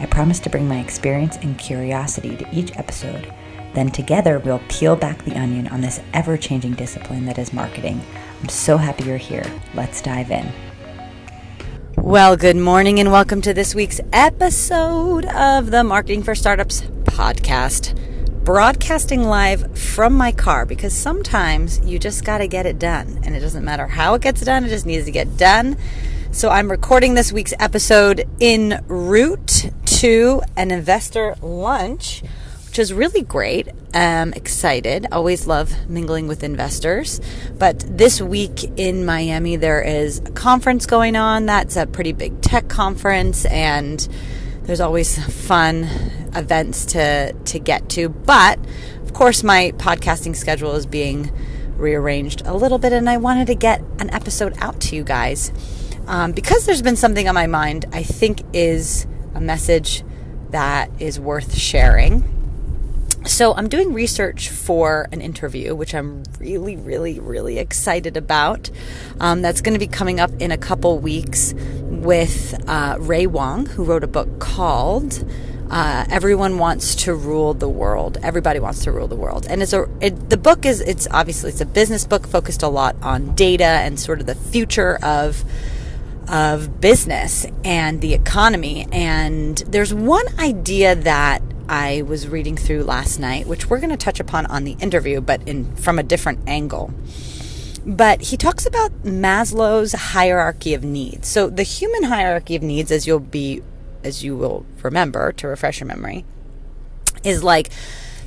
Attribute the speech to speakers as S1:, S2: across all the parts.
S1: I promise to bring my experience and curiosity to each episode. Then together we'll peel back the onion on this ever changing discipline that is marketing. I'm so happy you're here. Let's dive in. Well, good morning and welcome to this week's episode of the Marketing for Startups podcast. Broadcasting live from my car because sometimes you just got to get it done. And it doesn't matter how it gets done, it just needs to get done. So I'm recording this week's episode in route to an investor lunch, which is really great. I'm excited. Always love mingling with investors. But this week in Miami, there is a conference going on. That's a pretty big tech conference, and there's always fun events to to get to. But of course, my podcasting schedule is being rearranged a little bit, and I wanted to get an episode out to you guys um, because there's been something on my mind I think is a message that is worth sharing. So, I'm doing research for an interview, which I'm really, really, really excited about. Um, that's going to be coming up in a couple weeks with uh, Ray Wang, who wrote a book called uh, "Everyone Wants to Rule the World." Everybody wants to rule the world, and it's a it, the book is it's obviously it's a business book focused a lot on data and sort of the future of of business and the economy. And there's one idea that I was reading through last night, which we're going to touch upon on the interview, but in from a different angle. But he talks about Maslow's hierarchy of needs. So the human hierarchy of needs, as you'll be, as you will remember to refresh your memory, is like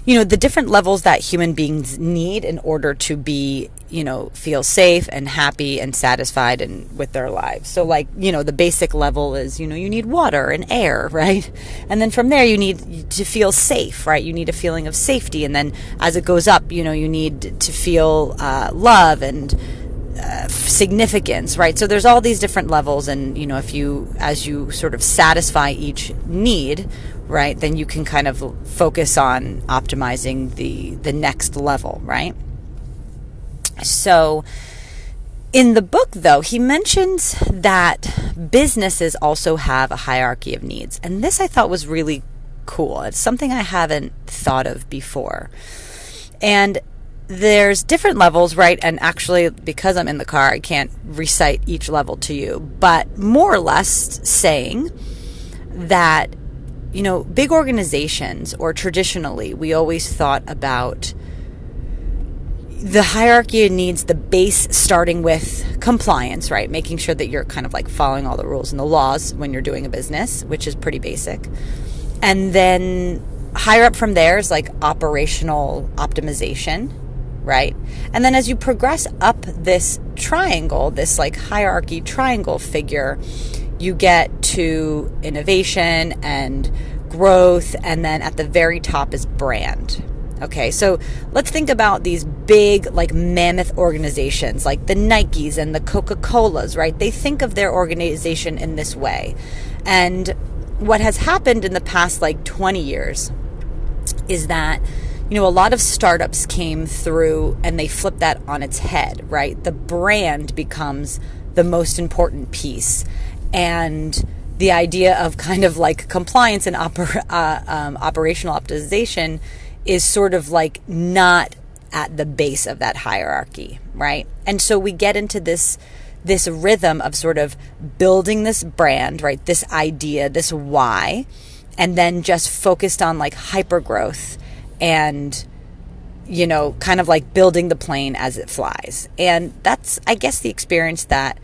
S1: you know, the different levels that human beings need in order to be, you know, feel safe and happy and satisfied and with their lives. So like, you know, the basic level is, you know, you need water and air, right? And then from there you need to feel safe, right? You need a feeling of safety. And then as it goes up, you know, you need to feel uh, love and uh, significance, right? So there's all these different levels, and you know, if you as you sort of satisfy each need, right, then you can kind of focus on optimizing the the next level, right? So in the book though, he mentions that businesses also have a hierarchy of needs. And this I thought was really cool. It's something I haven't thought of before. And there's different levels, right? And actually, because I'm in the car, I can't recite each level to you, but more or less saying that you know, big organizations or traditionally, we always thought about the hierarchy needs the base starting with compliance, right? Making sure that you're kind of like following all the rules and the laws when you're doing a business, which is pretty basic. And then higher up from there is like operational optimization, right? And then as you progress up this triangle, this like hierarchy triangle figure, you get to innovation and growth, and then at the very top is brand. Okay, so let's think about these big, like mammoth organizations like the Nikes and the Coca Colas, right? They think of their organization in this way. And what has happened in the past like 20 years is that you know, a lot of startups came through and they flipped that on its head, right? The brand becomes the most important piece and the idea of kind of like compliance and oper- uh, um, operational optimization is sort of like not at the base of that hierarchy, right? And so we get into this this rhythm of sort of building this brand, right? This idea, this why, and then just focused on like hyper growth and you know, kind of like building the plane as it flies. And that's I guess the experience that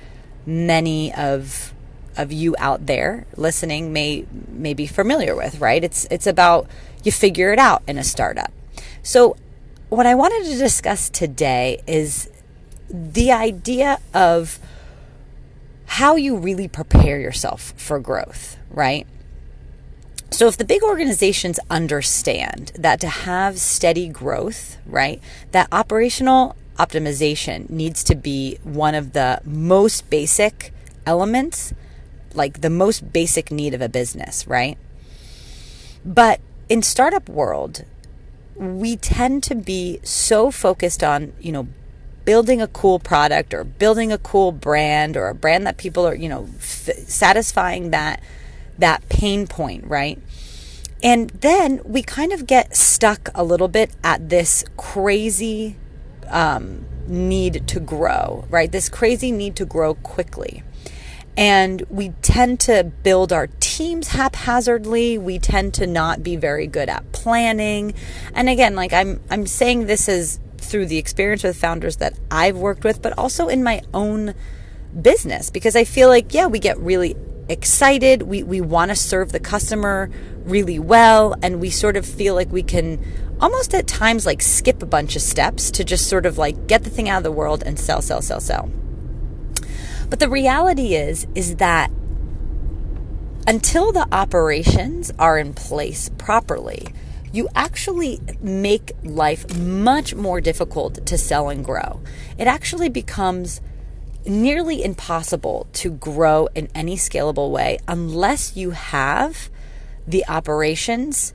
S1: many of of you out there listening may may be familiar with, right? It's it's about you figure it out in a startup. So what I wanted to discuss today is the idea of how you really prepare yourself for growth, right? So, if the big organizations understand that to have steady growth, right, that operational optimization needs to be one of the most basic elements, like the most basic need of a business, right? But in startup world, we tend to be so focused on, you know, building a cool product or building a cool brand or a brand that people are, you know, f- satisfying that that pain point, right? And then we kind of get stuck a little bit at this crazy um, need to grow, right? This crazy need to grow quickly. And we tend to build our teams haphazardly. We tend to not be very good at planning. And again, like I'm I'm saying this is through the experience with founders that I've worked with, but also in my own business because I feel like yeah, we get really excited. We we want to serve the customer really well and we sort of feel like we can almost at times like skip a bunch of steps to just sort of like get the thing out of the world and sell sell sell sell. But the reality is is that until the operations are in place properly, you actually make life much more difficult to sell and grow. It actually becomes nearly impossible to grow in any scalable way unless you have the operations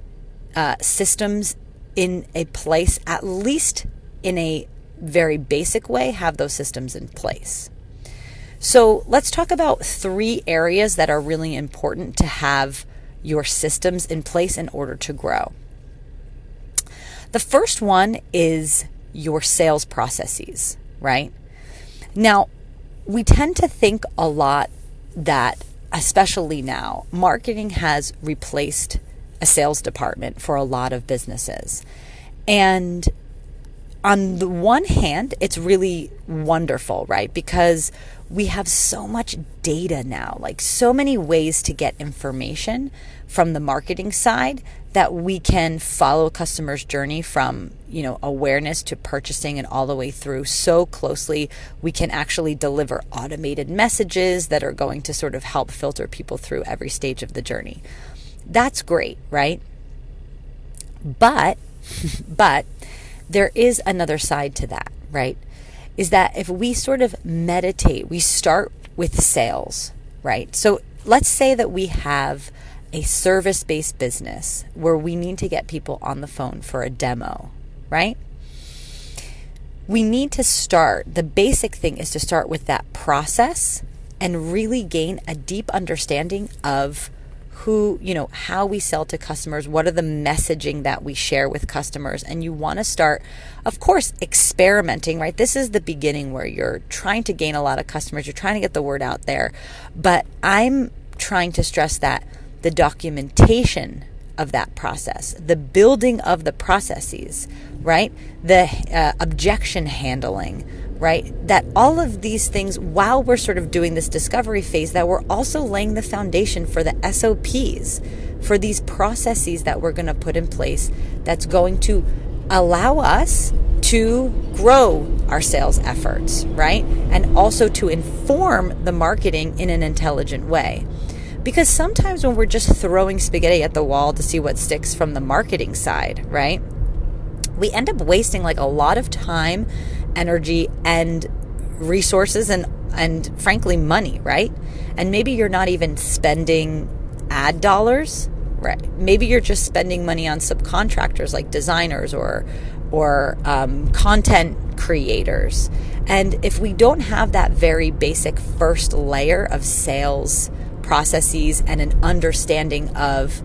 S1: uh, systems in a place, at least in a very basic way, have those systems in place. So let's talk about three areas that are really important to have your systems in place in order to grow. The first one is your sales processes, right? Now, we tend to think a lot that, especially now, marketing has replaced a sales department for a lot of businesses. And on the one hand, it's really wonderful, right? Because we have so much data now, like so many ways to get information from the marketing side that we can follow customer's journey from, you know, awareness to purchasing and all the way through so closely. We can actually deliver automated messages that are going to sort of help filter people through every stage of the journey. That's great, right? But, but there is another side to that, right? Is that if we sort of meditate, we start with sales, right? So let's say that we have a service based business where we need to get people on the phone for a demo, right? We need to start. The basic thing is to start with that process and really gain a deep understanding of who, you know, how we sell to customers, what are the messaging that we share with customers. And you want to start, of course, experimenting, right? This is the beginning where you're trying to gain a lot of customers, you're trying to get the word out there. But I'm trying to stress that the documentation of that process, the building of the processes, right? The uh, objection handling, right? That all of these things, while we're sort of doing this discovery phase, that we're also laying the foundation for the SOPs, for these processes that we're going to put in place that's going to allow us to grow our sales efforts, right? And also to inform the marketing in an intelligent way. Because sometimes when we're just throwing spaghetti at the wall to see what sticks from the marketing side, right? We end up wasting like a lot of time, energy, and resources and and frankly money, right? And maybe you're not even spending ad dollars, right? Maybe you're just spending money on subcontractors like designers or or um, content creators. And if we don't have that very basic first layer of sales processes and an understanding of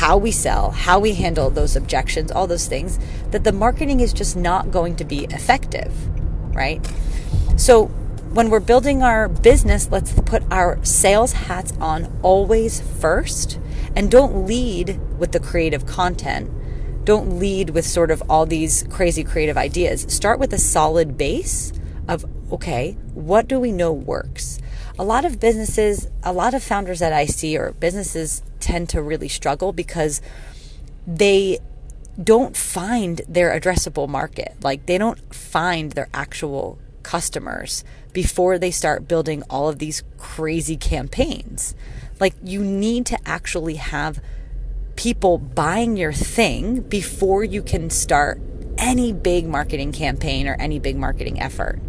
S1: how we sell, how we handle those objections, all those things, that the marketing is just not going to be effective, right? So when we're building our business, let's put our sales hats on always first and don't lead with the creative content. Don't lead with sort of all these crazy creative ideas. Start with a solid base of, okay, what do we know works? a lot of businesses, a lot of founders that I see or businesses tend to really struggle because they don't find their addressable market. Like they don't find their actual customers before they start building all of these crazy campaigns. Like you need to actually have people buying your thing before you can start any big marketing campaign or any big marketing effort.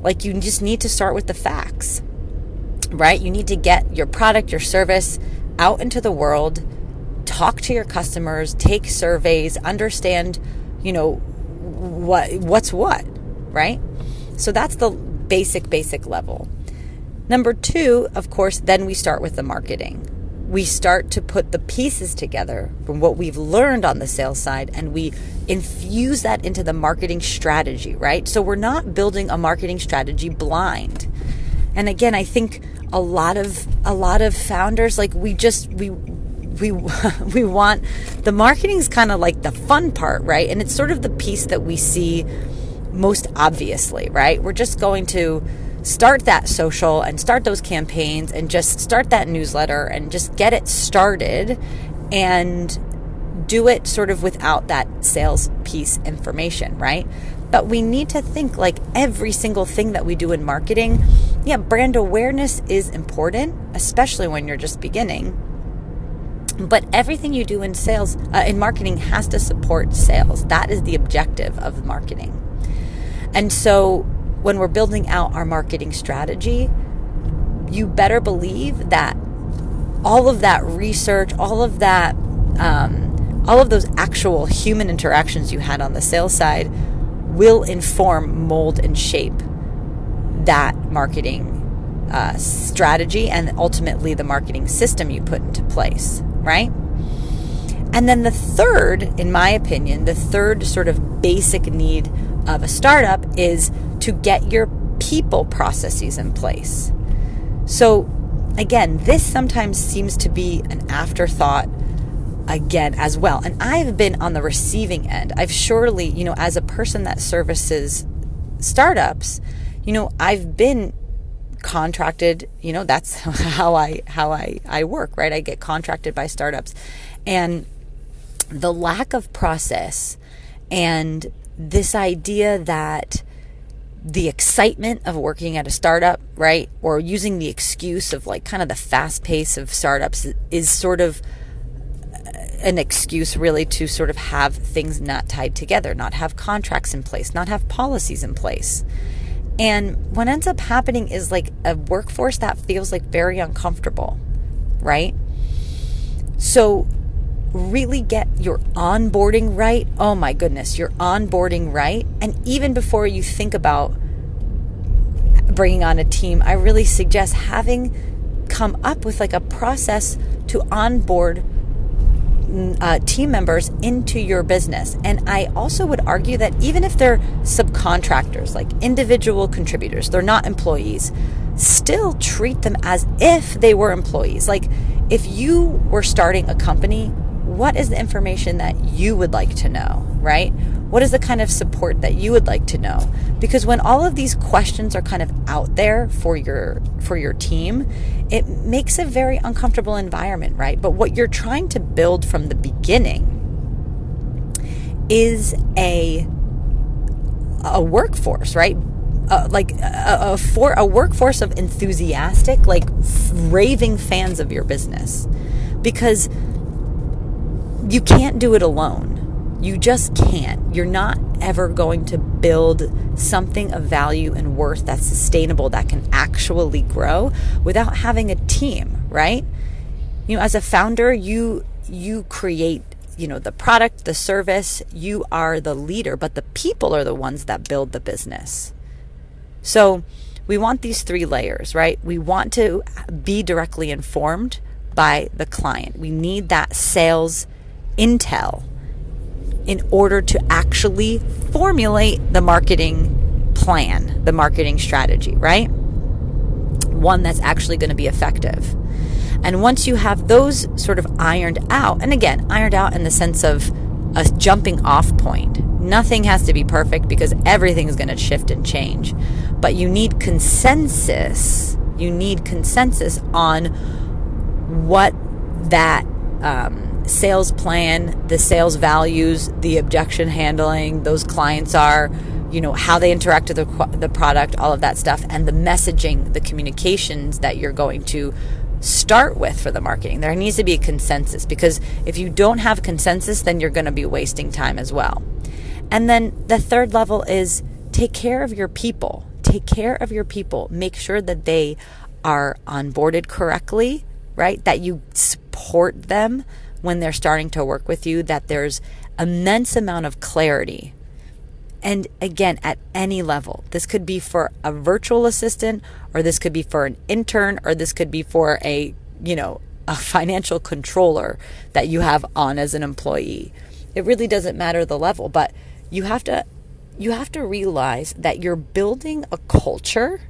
S1: Like you just need to start with the facts, right? You need to get your product, your service out into the world, talk to your customers, take surveys, understand, you know, what what's what, right? So that's the basic basic level. Number 2, of course, then we start with the marketing we start to put the pieces together from what we've learned on the sales side and we infuse that into the marketing strategy, right? So we're not building a marketing strategy blind. And again, I think a lot of a lot of founders like we just we we we want the marketing's kind of like the fun part, right? And it's sort of the piece that we see most obviously, right? We're just going to start that social and start those campaigns and just start that newsletter and just get it started and do it sort of without that sales piece information, right? But we need to think like every single thing that we do in marketing, yeah, brand awareness is important, especially when you're just beginning. But everything you do in sales, uh, in marketing, has to support sales. That is the objective of marketing. And so when we're building out our marketing strategy, you better believe that all of that research, all of that, um, all of those actual human interactions you had on the sales side will inform, mold, and shape that marketing uh, strategy and ultimately the marketing system you put into place, right? And then the third, in my opinion, the third sort of basic need of a startup is to get your people processes in place. So, again, this sometimes seems to be an afterthought again as well. And I've been on the receiving end. I've surely, you know, as a person that services startups, you know, I've been contracted, you know, that's how I how I I work, right? I get contracted by startups. And the lack of process and this idea that the excitement of working at a startup, right? Or using the excuse of like kind of the fast pace of startups is sort of uh, an excuse really to sort of have things not tied together, not have contracts in place, not have policies in place. And what ends up happening is like a workforce that feels like very uncomfortable, right? So really get your onboarding right, oh my goodness, your onboarding right. And even before you think about bringing on a team, I really suggest having come up with like a process to onboard uh, team members into your business. And I also would argue that even if they're subcontractors, like individual contributors, they're not employees, still treat them as if they were employees. Like if you were starting a company what is the information that you would like to know, right? What is the kind of support that you would like to know? Because when all of these questions are kind of out there for your for your team, it makes a very uncomfortable environment, right? But what you're trying to build from the beginning is a a workforce, right? Uh, like a, a, for a workforce of enthusiastic, like raving fans of your business, because you can't do it alone. You just can't. You're not ever going to build something of value and worth that's sustainable that can actually grow without having a team, right? You know, as a founder, you you create, you know, the product, the service, you are the leader, but the people are the ones that build the business. So, we want these three layers, right? We want to be directly informed by the client. We need that sales intel in order to actually formulate the marketing plan, the marketing strategy, right? One that's actually going to be effective. And once you have those sort of ironed out, and again, ironed out in the sense of a jumping off point, nothing has to be perfect because everything is going to shift and change. But you need consensus. You need consensus on what that um, sales plan, the sales values, the objection handling, those clients are, you know, how they interact with the, the product, all of that stuff, and the messaging, the communications that you're going to start with for the marketing. There needs to be a consensus because if you don't have consensus, then you're going to be wasting time as well. And then the third level is take care of your people. Take care of your people. Make sure that they are onboarded correctly, right? That you support them when they're starting to work with you, that there's immense amount of clarity. And again, at any level, this could be for a virtual assistant, or this could be for an intern, or this could be for a, you know, a financial controller that you have on as an employee. It really doesn't matter the level, but you have to you have to realize that you're building a culture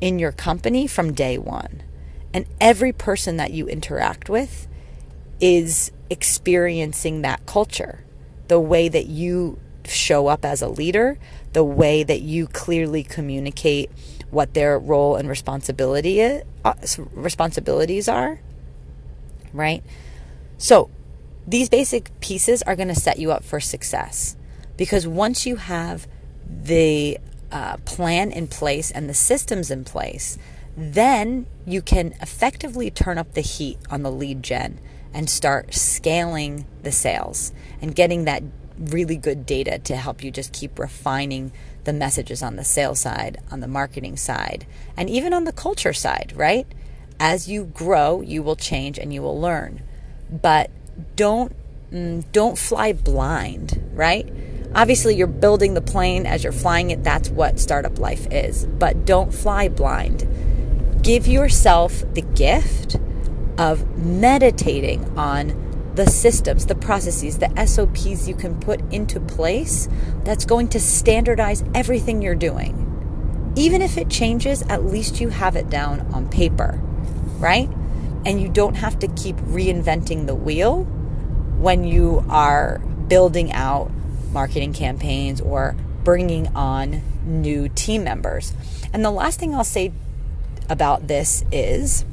S1: in your company from day 1. And every person that you interact with is experiencing that culture. The way that you show up as a leader, the way that you clearly communicate what their role and responsibility is, uh, responsibilities are, right? So, these basic pieces are going to set you up for success because once you have the uh, plan in place and the systems in place, then you can effectively turn up the heat on the lead gen and start scaling the sales and getting that really good data to help you just keep refining the messages on the sales side, on the marketing side, and even on the culture side, right? As you grow, you will change and you will learn. But don't mm, don't fly blind, right? Obviously, you're building the plane as you're flying it. That's what startup life is. But don't fly blind. Give yourself the gift of meditating on the systems, the processes, the SOPs you can put into place that's going to standardize everything you're doing. Even if it changes, at least you have it down on paper, right? And you don't have to keep reinventing the wheel when you are building out marketing campaigns or bringing on new team members. And the last thing I'll say about this is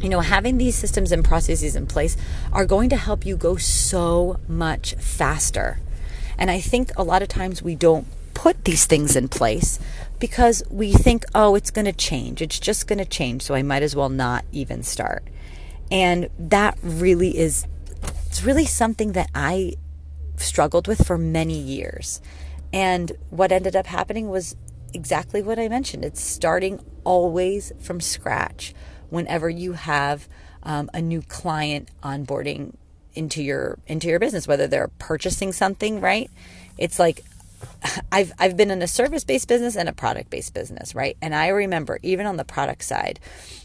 S1: you know, having these systems and processes in place are going to help you go so much faster. And I think a lot of times we don't put these things in place because we think, oh, it's going to change. It's just going to change. So I might as well not even start. And that really is, it's really something that I struggled with for many years. And what ended up happening was exactly what I mentioned. It's starting always from scratch whenever you have um, a new client onboarding into your into your business whether they're purchasing something right it's like I've I've been in a service-based business and a product-based business, right? And I remember even on the product side,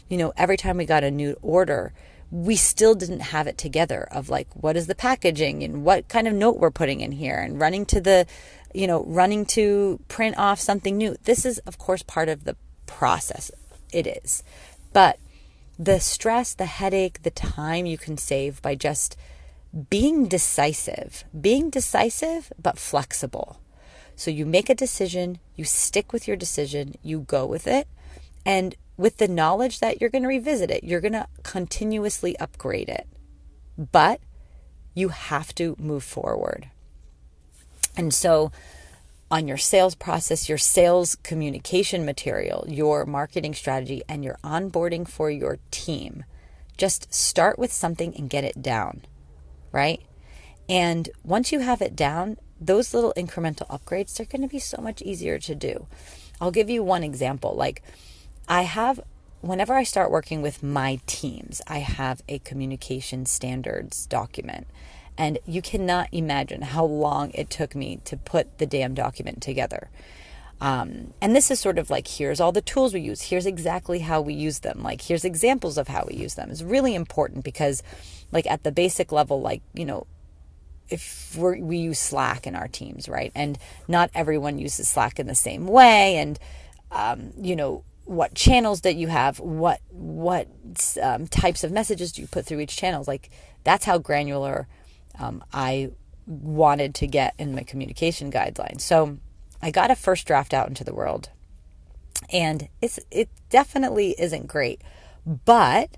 S1: you know, every time we got a new order, we still didn't have it together of like what is the packaging and what kind of note we're putting in here and running to the you know, running to print off something new. This is of course part of the process. It is. But the stress, the headache, the time you can save by just being decisive, being decisive but flexible. So you make a decision, you stick with your decision, you go with it, and with the knowledge that you're going to revisit it, you're going to continuously upgrade it. But you have to move forward. And so on your sales process, your sales communication material, your marketing strategy, and your onboarding for your team. Just start with something and get it down, right? And once you have it down, those little incremental upgrades, they're going to be so much easier to do. I'll give you one example. Like, I have, whenever I start working with my teams, I have a communication standards document. And you cannot imagine how long it took me to put the damn document together. Um, and this is sort of like here's all the tools we use, here's exactly how we use them, like here's examples of how we use them. It's really important because, like, at the basic level, like, you know, if we use Slack in our teams, right? And not everyone uses Slack in the same way. And, um, you know, what channels that you have, what what um, types of messages do you put through each channel? Like that's how granular um, I wanted to get in my communication guidelines. So I got a first draft out into the world, and it's it definitely isn't great, but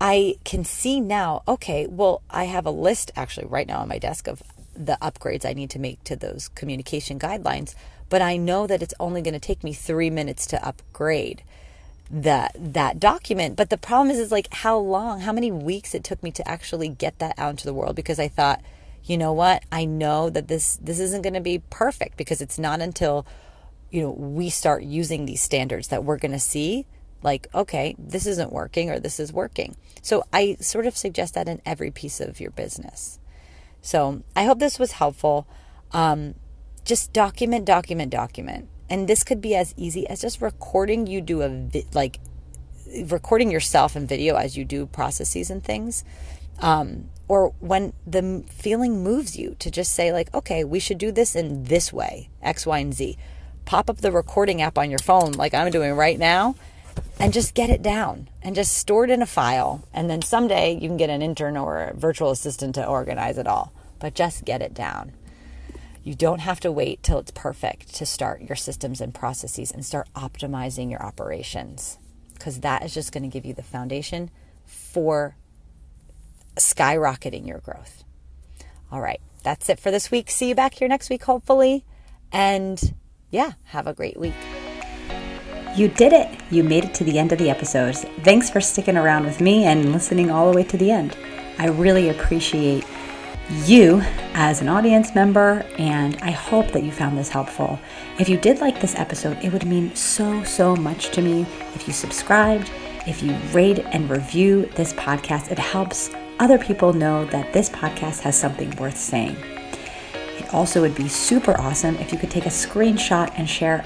S1: I can see now. Okay, well, I have a list actually right now on my desk of the upgrades I need to make to those communication guidelines, but I know that it's only going to take me three minutes to upgrade. That that document. But the problem is, is like how long, how many weeks it took me to actually get that out into the world because I thought, you know what, I know that this this isn't going to be perfect because it's not until you know we start using these standards that we're going to see like okay this isn't working or this is working. So i sort of suggest that in every piece of your business. So i hope this was helpful. Um, just document document document and this could be as easy as just recording you do a vi- like recording yourself in video as you do processes and things um, or when the feeling moves you to just say like okay we should do this in this way x y and z pop up the recording app on your phone like i'm doing right now and just get it down and just store it in a file. And then someday you can get an intern or a virtual assistant to organize it all, but just get it down. You don't have to wait till it's perfect to start your systems and processes and start optimizing your operations because that is just going to give you the foundation for skyrocketing your growth. All right, that's it for this week. See you back here next week, hopefully. And yeah, have a great week. You did it! You made it to the end of the episodes. Thanks for sticking around with me and listening all the way to the end. I really appreciate you as an audience member, and I hope that you found this helpful. If you did like this episode, it would mean so, so much to me if you subscribed, if you rate and review this podcast. It helps other people know that this podcast has something worth saying. It also would be super awesome if you could take a screenshot and share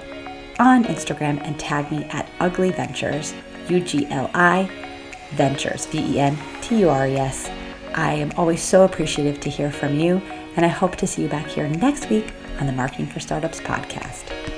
S1: on Instagram and tag me at Ugli Ventures, U G L I Ventures, V E N T U R E S. I am always so appreciative to hear from you, and I hope to see you back here next week on the Marketing for Startups podcast.